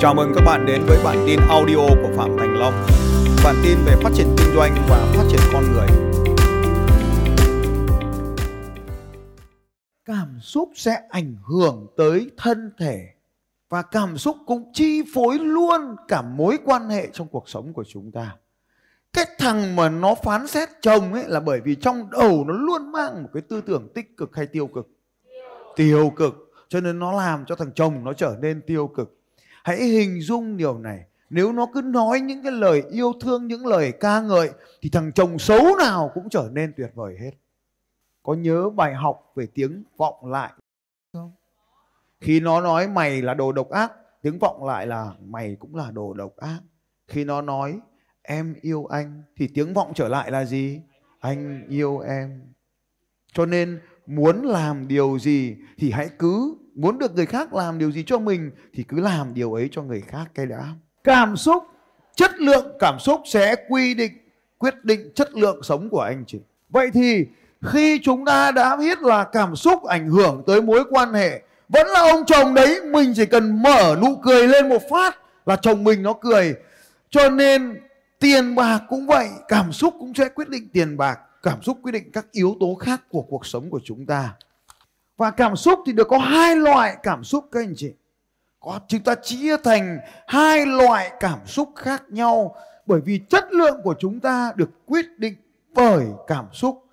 Chào mừng các bạn đến với bản tin audio của Phạm Thành Long. Bản tin về phát triển kinh doanh và phát triển con người. Cảm xúc sẽ ảnh hưởng tới thân thể và cảm xúc cũng chi phối luôn cả mối quan hệ trong cuộc sống của chúng ta. Cái thằng mà nó phán xét chồng ấy là bởi vì trong đầu nó luôn mang một cái tư tưởng tích cực hay tiêu cực. Tiêu cực cho nên nó làm cho thằng chồng nó trở nên tiêu cực hãy hình dung điều này. Nếu nó cứ nói những cái lời yêu thương, những lời ca ngợi, thì thằng chồng xấu nào cũng trở nên tuyệt vời hết. Có nhớ bài học về tiếng vọng lại không? Khi nó nói mày là đồ độc ác, tiếng vọng lại là mày cũng là đồ độc ác. Khi nó nói, em yêu anh thì tiếng vọng trở lại là gì? Anh yêu em cho nên muốn làm điều gì thì hãy cứ muốn được người khác làm điều gì cho mình thì cứ làm điều ấy cho người khác, cái đã. Cảm xúc, chất lượng cảm xúc sẽ quy định, quyết định chất lượng sống của anh chị. Vậy thì khi chúng ta đã biết là cảm xúc ảnh hưởng tới mối quan hệ, vẫn là ông chồng đấy, mình chỉ cần mở nụ cười lên một phát là chồng mình nó cười. Cho nên tiền bạc cũng vậy, cảm xúc cũng sẽ quyết định tiền bạc, cảm xúc quyết định các yếu tố khác của cuộc sống của chúng ta và cảm xúc thì được có hai loại cảm xúc các anh chị. Có, chúng ta chia thành hai loại cảm xúc khác nhau bởi vì chất lượng của chúng ta được quyết định bởi cảm xúc.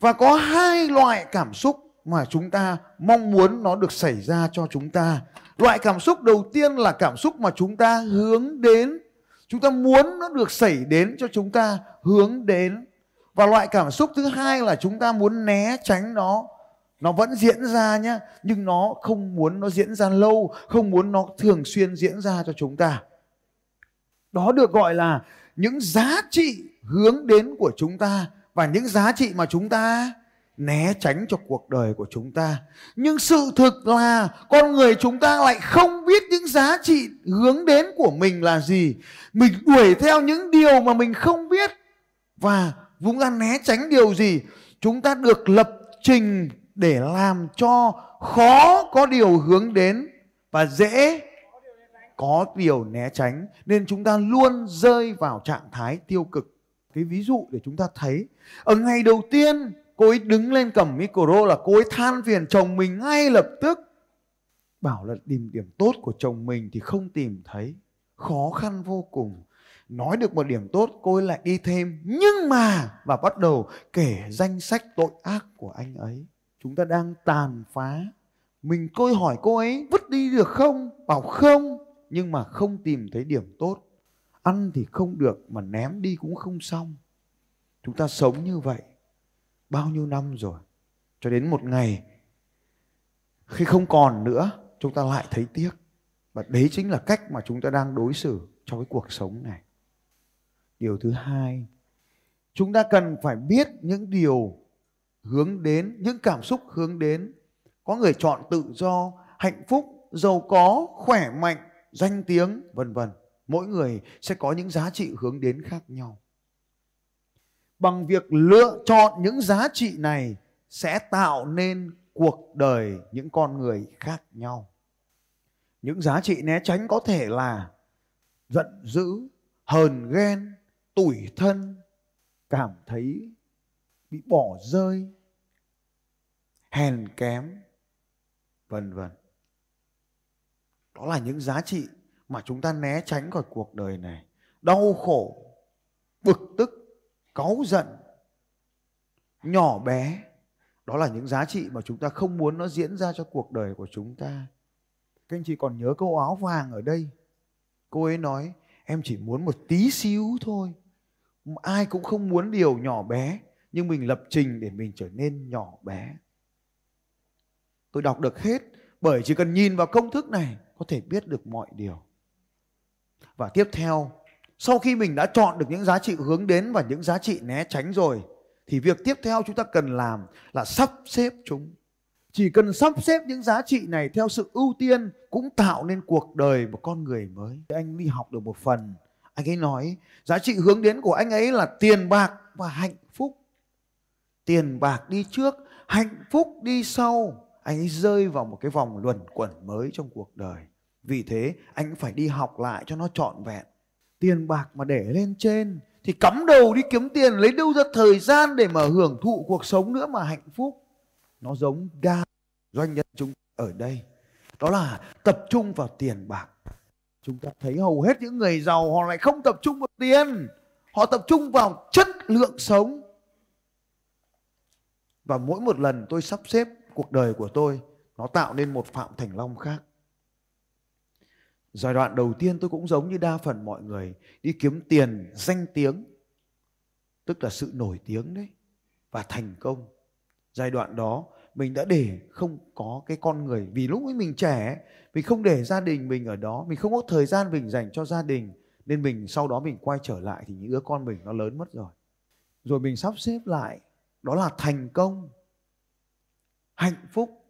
Và có hai loại cảm xúc mà chúng ta mong muốn nó được xảy ra cho chúng ta. Loại cảm xúc đầu tiên là cảm xúc mà chúng ta hướng đến. Chúng ta muốn nó được xảy đến cho chúng ta hướng đến. Và loại cảm xúc thứ hai là chúng ta muốn né tránh nó nó vẫn diễn ra nhé nhưng nó không muốn nó diễn ra lâu, không muốn nó thường xuyên diễn ra cho chúng ta. Đó được gọi là những giá trị hướng đến của chúng ta và những giá trị mà chúng ta né tránh cho cuộc đời của chúng ta. Nhưng sự thực là con người chúng ta lại không biết những giá trị hướng đến của mình là gì. Mình đuổi theo những điều mà mình không biết và chúng ta né tránh điều gì. Chúng ta được lập trình để làm cho khó có điều hướng đến và dễ có điều né tránh. Nên chúng ta luôn rơi vào trạng thái tiêu cực. Cái ví dụ để chúng ta thấy, ở ngày đầu tiên cô ấy đứng lên cầm micro là cô ấy than phiền chồng mình ngay lập tức. Bảo là tìm điểm tốt của chồng mình thì không tìm thấy. Khó khăn vô cùng. Nói được một điểm tốt, cô ấy lại đi thêm. Nhưng mà, và bắt đầu kể danh sách tội ác của anh ấy chúng ta đang tàn phá. Mình coi hỏi cô ấy, vứt đi được không? Bảo không. Nhưng mà không tìm thấy điểm tốt. Ăn thì không được mà ném đi cũng không xong. Chúng ta sống như vậy bao nhiêu năm rồi? Cho đến một ngày, khi không còn nữa, chúng ta lại thấy tiếc. Và đấy chính là cách mà chúng ta đang đối xử trong cái cuộc sống này. Điều thứ hai, chúng ta cần phải biết những điều hướng đến, những cảm xúc hướng đến. Có người chọn tự do, hạnh phúc, giàu có, khỏe mạnh, danh tiếng, vân vân. Mỗi người sẽ có những giá trị hướng đến khác nhau. Bằng việc lựa chọn những giá trị này sẽ tạo nên cuộc đời những con người khác nhau. Những giá trị né tránh có thể là giận dữ, hờn ghen, tủi thân, cảm thấy bị bỏ rơi, hèn kém, vân vân. Đó là những giá trị mà chúng ta né tránh khỏi cuộc đời này. Đau khổ, bực tức, cáu giận, nhỏ bé, đó là những giá trị mà chúng ta không muốn nó diễn ra cho cuộc đời của chúng ta. Các anh chị còn nhớ câu áo vàng ở đây? Cô ấy nói, em chỉ muốn một tí xíu thôi. Ai cũng không muốn điều nhỏ bé nhưng mình lập trình để mình trở nên nhỏ bé. Tôi đọc được hết, bởi chỉ cần nhìn vào công thức này, có thể biết được mọi điều. Và tiếp theo, sau khi mình đã chọn được những giá trị hướng đến và những giá trị né tránh rồi, thì việc tiếp theo chúng ta cần làm là sắp xếp chúng. Chỉ cần sắp xếp những giá trị này theo sự ưu tiên cũng tạo nên cuộc đời một con người mới. Anh đi học được một phần, anh ấy nói, giá trị hướng đến của anh ấy là tiền bạc và hạnh phúc tiền bạc đi trước, hạnh phúc đi sau. Anh ấy rơi vào một cái vòng luẩn quẩn mới trong cuộc đời. Vì thế, anh phải đi học lại cho nó trọn vẹn. Tiền bạc mà để lên trên thì cắm đầu đi kiếm tiền, lấy đâu ra thời gian để mà hưởng thụ cuộc sống nữa mà hạnh phúc. Nó giống ga doanh nhân chúng ở đây. Đó là tập trung vào tiền bạc. Chúng ta thấy hầu hết những người giàu, họ lại không tập trung vào tiền. Họ tập trung vào chất lượng sống và mỗi một lần tôi sắp xếp cuộc đời của tôi, nó tạo nên một phạm thành long khác. Giai đoạn đầu tiên tôi cũng giống như đa phần mọi người, đi kiếm tiền danh tiếng, tức là sự nổi tiếng đấy, và thành công. Giai đoạn đó, mình đã để không có cái con người, vì lúc ấy mình trẻ, mình không để gia đình mình ở đó, mình không có thời gian mình dành cho gia đình, nên mình sau đó mình quay trở lại thì những đứa con mình nó lớn mất rồi. Rồi mình sắp xếp lại đó là thành công, hạnh phúc,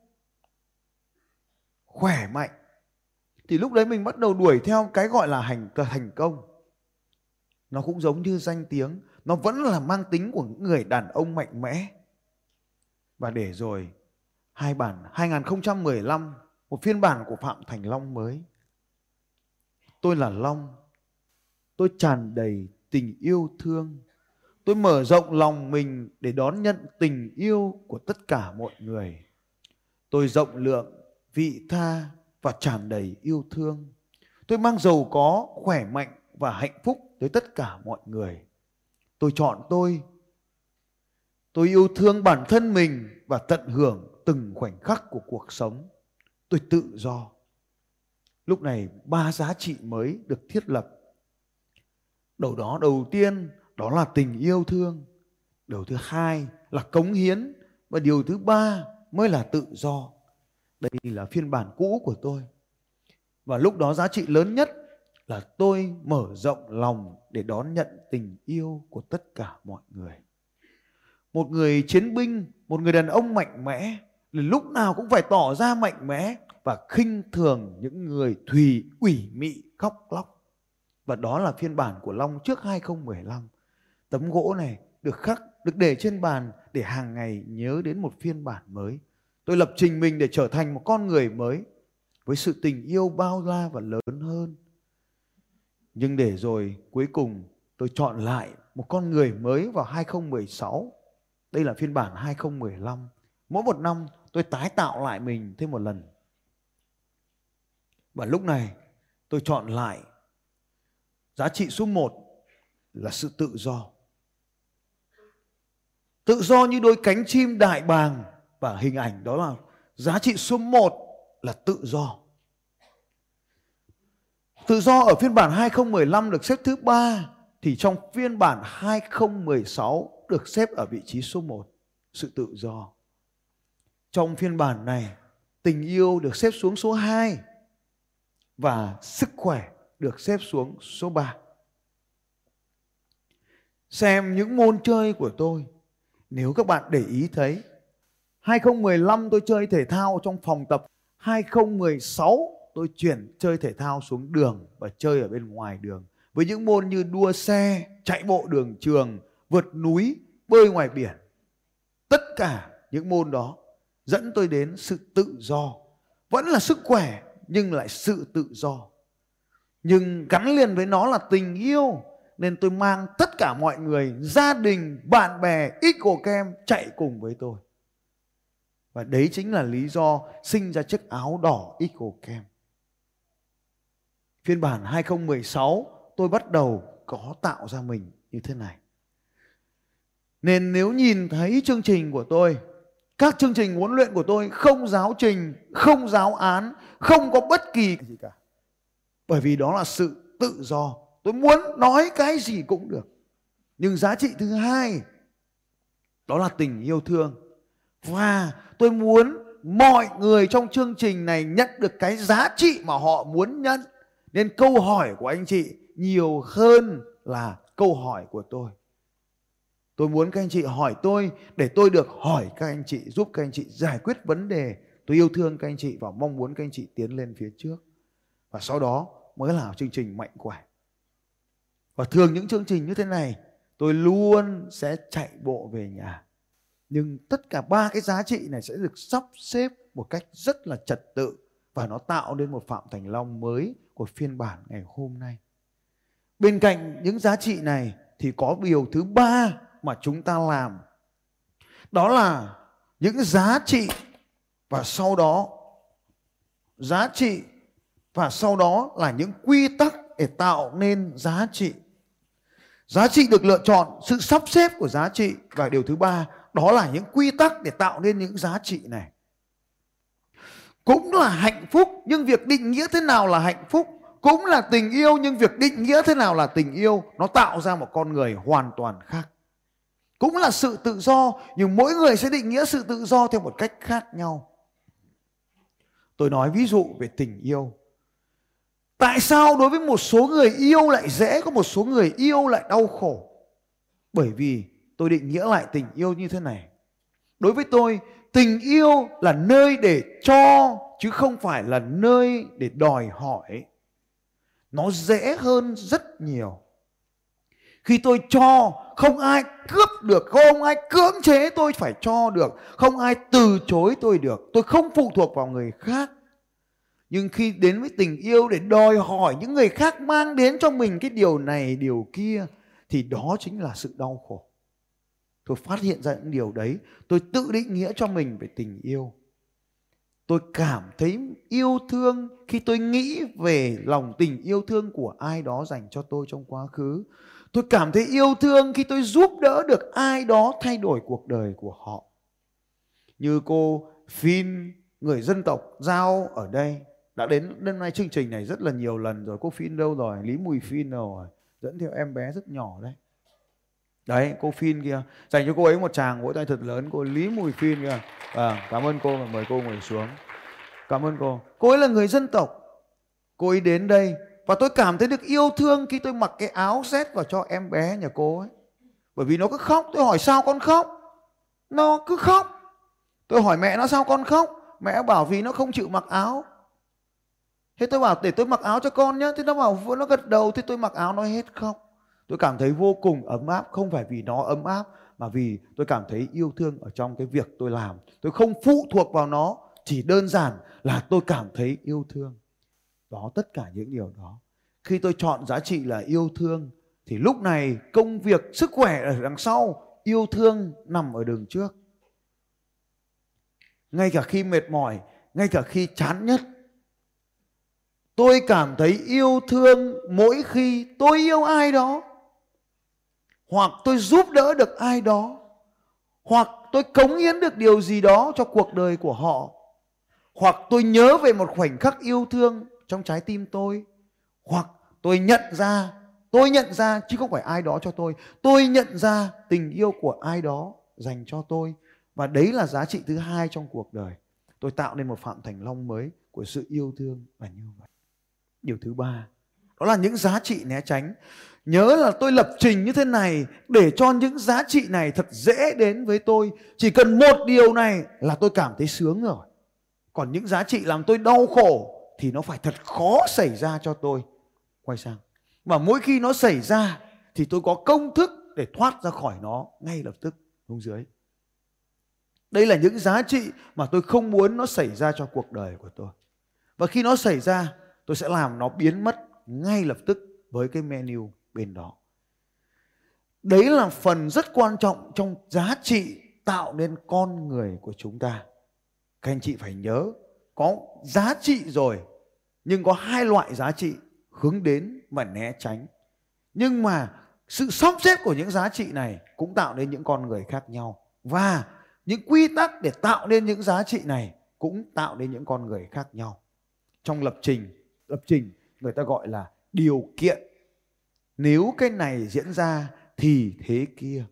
khỏe mạnh. Thì lúc đấy mình bắt đầu đuổi theo cái gọi là hành thành công. Nó cũng giống như danh tiếng, nó vẫn là mang tính của những người đàn ông mạnh mẽ. Và để rồi, hai bản 2015 một phiên bản của Phạm Thành Long mới. Tôi là Long, tôi tràn đầy tình yêu thương tôi mở rộng lòng mình để đón nhận tình yêu của tất cả mọi người. Tôi rộng lượng vị tha và tràn đầy yêu thương. Tôi mang giàu có, khỏe mạnh và hạnh phúc tới tất cả mọi người. Tôi chọn tôi. Tôi yêu thương bản thân mình và tận hưởng từng khoảnh khắc của cuộc sống. Tôi tự do. Lúc này ba giá trị mới được thiết lập. Đầu đó đầu tiên đó là tình yêu thương. Điều thứ hai là cống hiến. Và điều thứ ba mới là tự do. Đây là phiên bản cũ của tôi. Và lúc đó giá trị lớn nhất là tôi mở rộng lòng để đón nhận tình yêu của tất cả mọi người. Một người chiến binh, một người đàn ông mạnh mẽ là lúc nào cũng phải tỏ ra mạnh mẽ và khinh thường những người thùy, ủy mị, khóc lóc. Và đó là phiên bản của Long trước 2015 tấm gỗ này được khắc, được để trên bàn để hàng ngày nhớ đến một phiên bản mới. Tôi lập trình mình để trở thành một con người mới, với sự tình yêu bao la và lớn hơn. Nhưng để rồi cuối cùng tôi chọn lại một con người mới vào 2016 đây là phiên bản 2015 mỗi một năm tôi tái tạo lại mình thêm một lần. Và lúc này tôi chọn lại. Giá trị số 1 là sự tự do tự do như đôi cánh chim đại bàng và hình ảnh đó là giá trị số 1 là tự do. Tự do ở phiên bản 2015 được xếp thứ ba thì trong phiên bản 2016 được xếp ở vị trí số 1, sự tự do. Trong phiên bản này, tình yêu được xếp xuống số 2 và sức khỏe được xếp xuống số 3. Xem những môn chơi của tôi, nếu các bạn để ý thấy 2015 tôi chơi thể thao trong phòng tập 2016 tôi chuyển chơi thể thao xuống đường và chơi ở bên ngoài đường với những môn như đua xe, chạy bộ đường trường, vượt núi, bơi ngoài biển. Tất cả những môn đó dẫn tôi đến sự tự do. Vẫn là sức khỏe nhưng lại sự tự do. Nhưng gắn liền với nó là tình yêu nên tôi mang tất cả mọi người, gia đình, bạn bè, ít cổ Kem chạy cùng với tôi. Và đấy chính là lý do sinh ra chiếc áo đỏ ít Eagle kem Phiên bản 2016 tôi bắt đầu có tạo ra mình như thế này. Nên nếu nhìn thấy chương trình của tôi, các chương trình huấn luyện của tôi không giáo trình, không giáo án, không có bất kỳ gì cả. Bởi vì đó là sự tự do. Tôi muốn nói cái gì cũng được. Nhưng giá trị thứ hai, đó là tình yêu thương. Và tôi muốn mọi người trong chương trình này nhận được cái giá trị mà họ muốn nhận. Nên câu hỏi của anh chị nhiều hơn là câu hỏi của tôi. Tôi muốn các anh chị hỏi tôi để tôi được hỏi các anh chị, giúp các anh chị giải quyết vấn đề. Tôi yêu thương các anh chị và mong muốn các anh chị tiến lên phía trước. Và sau đó mới là chương trình mạnh khỏe và thường những chương trình như thế này, tôi luôn sẽ chạy bộ về nhà nhưng tất cả ba cái giá trị này sẽ được sắp xếp một cách rất là trật tự và nó tạo nên một Phạm Thành Long mới của phiên bản ngày hôm nay. Bên cạnh những giá trị này thì có điều thứ ba mà chúng ta làm. Đó là những giá trị và sau đó, giá trị và sau đó là những quy tắc để tạo nên giá trị. Giá trị được lựa chọn, sự sắp xếp của giá trị và điều thứ ba, đó là những quy tắc để tạo nên những giá trị này. Cũng là hạnh phúc, nhưng việc định nghĩa thế nào là hạnh phúc cũng là tình yêu, nhưng việc định nghĩa thế nào là tình yêu nó tạo ra một con người hoàn toàn khác. Cũng là sự tự do, nhưng mỗi người sẽ định nghĩa sự tự do theo một cách khác nhau. Tôi nói ví dụ về tình yêu. Tại sao đối với một số người yêu lại dễ, có một số người yêu lại đau khổ? Bởi vì tôi định nghĩa lại tình yêu như thế này. Đối với tôi, tình yêu là nơi để cho chứ không phải là nơi để đòi hỏi. Nó dễ hơn rất nhiều. Khi tôi cho, không ai cướp được, không ai cưỡng chế tôi phải cho được, không ai từ chối tôi được. Tôi không phụ thuộc vào người khác nhưng khi đến với tình yêu để đòi hỏi những người khác mang đến cho mình cái điều này, điều kia, thì đó chính là sự đau khổ. Tôi phát hiện ra những điều đấy. Tôi tự định nghĩa cho mình về tình yêu. Tôi cảm thấy yêu thương khi tôi nghĩ về lòng tình yêu thương của ai đó dành cho tôi trong quá khứ. Tôi cảm thấy yêu thương khi tôi giúp đỡ được ai đó thay đổi cuộc đời của họ. Như cô Phin người dân tộc giao ở đây đã đến đêm nay chương trình này rất là nhiều lần rồi cô Phin đâu rồi? Lý Mùi Phin đâu rồi? Dẫn theo em bé rất nhỏ đấy. Đấy cô Phin kia. Dành cho cô ấy một tràng vỗ tay thật lớn cô Lý Mùi Phin kia. À, cảm ơn cô và mời cô ngồi xuống. Cảm ơn cô. Cô ấy là người dân tộc. Cô ấy đến đây và tôi cảm thấy được yêu thương khi tôi mặc cái áo rét vào cho em bé nhà cô ấy. Bởi vì nó cứ khóc. Tôi hỏi sao con khóc? Nó cứ khóc. Tôi hỏi mẹ nó sao con khóc? Mẹ bảo vì nó không chịu mặc áo. Thế tôi bảo để tôi mặc áo cho con nhé. Thế nó bảo nó gật đầu. Thế tôi mặc áo nó hết khóc. Tôi cảm thấy vô cùng ấm áp. Không phải vì nó ấm áp. Mà vì tôi cảm thấy yêu thương ở trong cái việc tôi làm. Tôi không phụ thuộc vào nó. Chỉ đơn giản là tôi cảm thấy yêu thương. Đó tất cả những điều đó. Khi tôi chọn giá trị là yêu thương. Thì lúc này công việc, sức khỏe ở đằng sau. Yêu thương nằm ở đường trước. Ngay cả khi mệt mỏi, ngay cả khi chán nhất tôi cảm thấy yêu thương mỗi khi tôi yêu ai đó. Hoặc tôi giúp đỡ được ai đó. Hoặc tôi cống hiến được điều gì đó cho cuộc đời của họ. Hoặc tôi nhớ về một khoảnh khắc yêu thương trong trái tim tôi. Hoặc tôi nhận ra, tôi nhận ra chứ không phải ai đó cho tôi. Tôi nhận ra tình yêu của ai đó dành cho tôi. Và đấy là giá trị thứ hai trong cuộc đời. Tôi tạo nên một phạm thành long mới của sự yêu thương và như vậy điều thứ ba. Đó là những giá trị né tránh. Nhớ là tôi lập trình như thế này để cho những giá trị này thật dễ đến với tôi. Chỉ cần một điều này là tôi cảm thấy sướng rồi. Còn những giá trị làm tôi đau khổ thì nó phải thật khó xảy ra cho tôi. Quay sang. Và mỗi khi nó xảy ra thì tôi có công thức để thoát ra khỏi nó ngay lập tức. Xuống dưới. Đây là những giá trị mà tôi không muốn nó xảy ra cho cuộc đời của tôi. Và khi nó xảy ra tôi sẽ làm nó biến mất ngay lập tức với cái menu bên đó. Đấy là phần rất quan trọng trong giá trị tạo nên con người của chúng ta. Các anh chị phải nhớ, có giá trị rồi, nhưng có hai loại giá trị hướng đến và né tránh. Nhưng mà sự sắp xếp của những giá trị này cũng tạo nên những con người khác nhau. Và những quy tắc để tạo nên những giá trị này cũng tạo nên những con người khác nhau. Trong lập trình lập trình, người ta gọi là điều kiện. Nếu cái này diễn ra thì thế kia.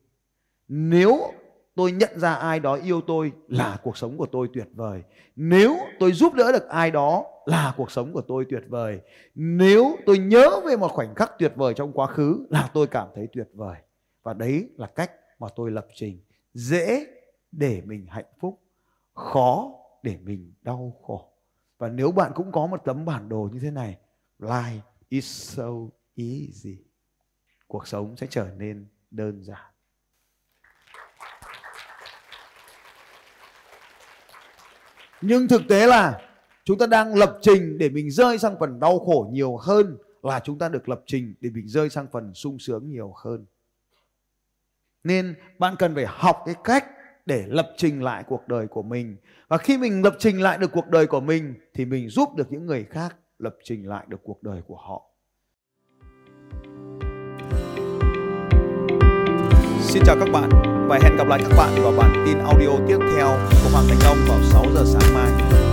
Nếu tôi nhận ra ai đó yêu tôi là cuộc sống của tôi tuyệt vời. Nếu tôi giúp đỡ được ai đó là cuộc sống của tôi tuyệt vời. Nếu tôi nhớ về một khoảnh khắc tuyệt vời trong quá khứ là tôi cảm thấy tuyệt vời. Và đấy là cách mà tôi lập trình. Dễ để mình hạnh phúc, khó để mình đau khổ và nếu bạn cũng có một tấm bản đồ như thế này, life is so easy. Cuộc sống sẽ trở nên đơn giản. Nhưng thực tế là chúng ta đang lập trình để mình rơi sang phần đau khổ nhiều hơn là chúng ta được lập trình để mình rơi sang phần sung sướng nhiều hơn nên bạn cần phải học cái cách để lập trình lại cuộc đời của mình và khi mình lập trình lại được cuộc đời của mình, thì mình giúp được những người khác lập trình lại được cuộc đời của họ Xin chào các bạn và hẹn gặp lại các bạn vào bản tin audio tiếp theo của Hoàng Thành Long vào 6 giờ sáng mai.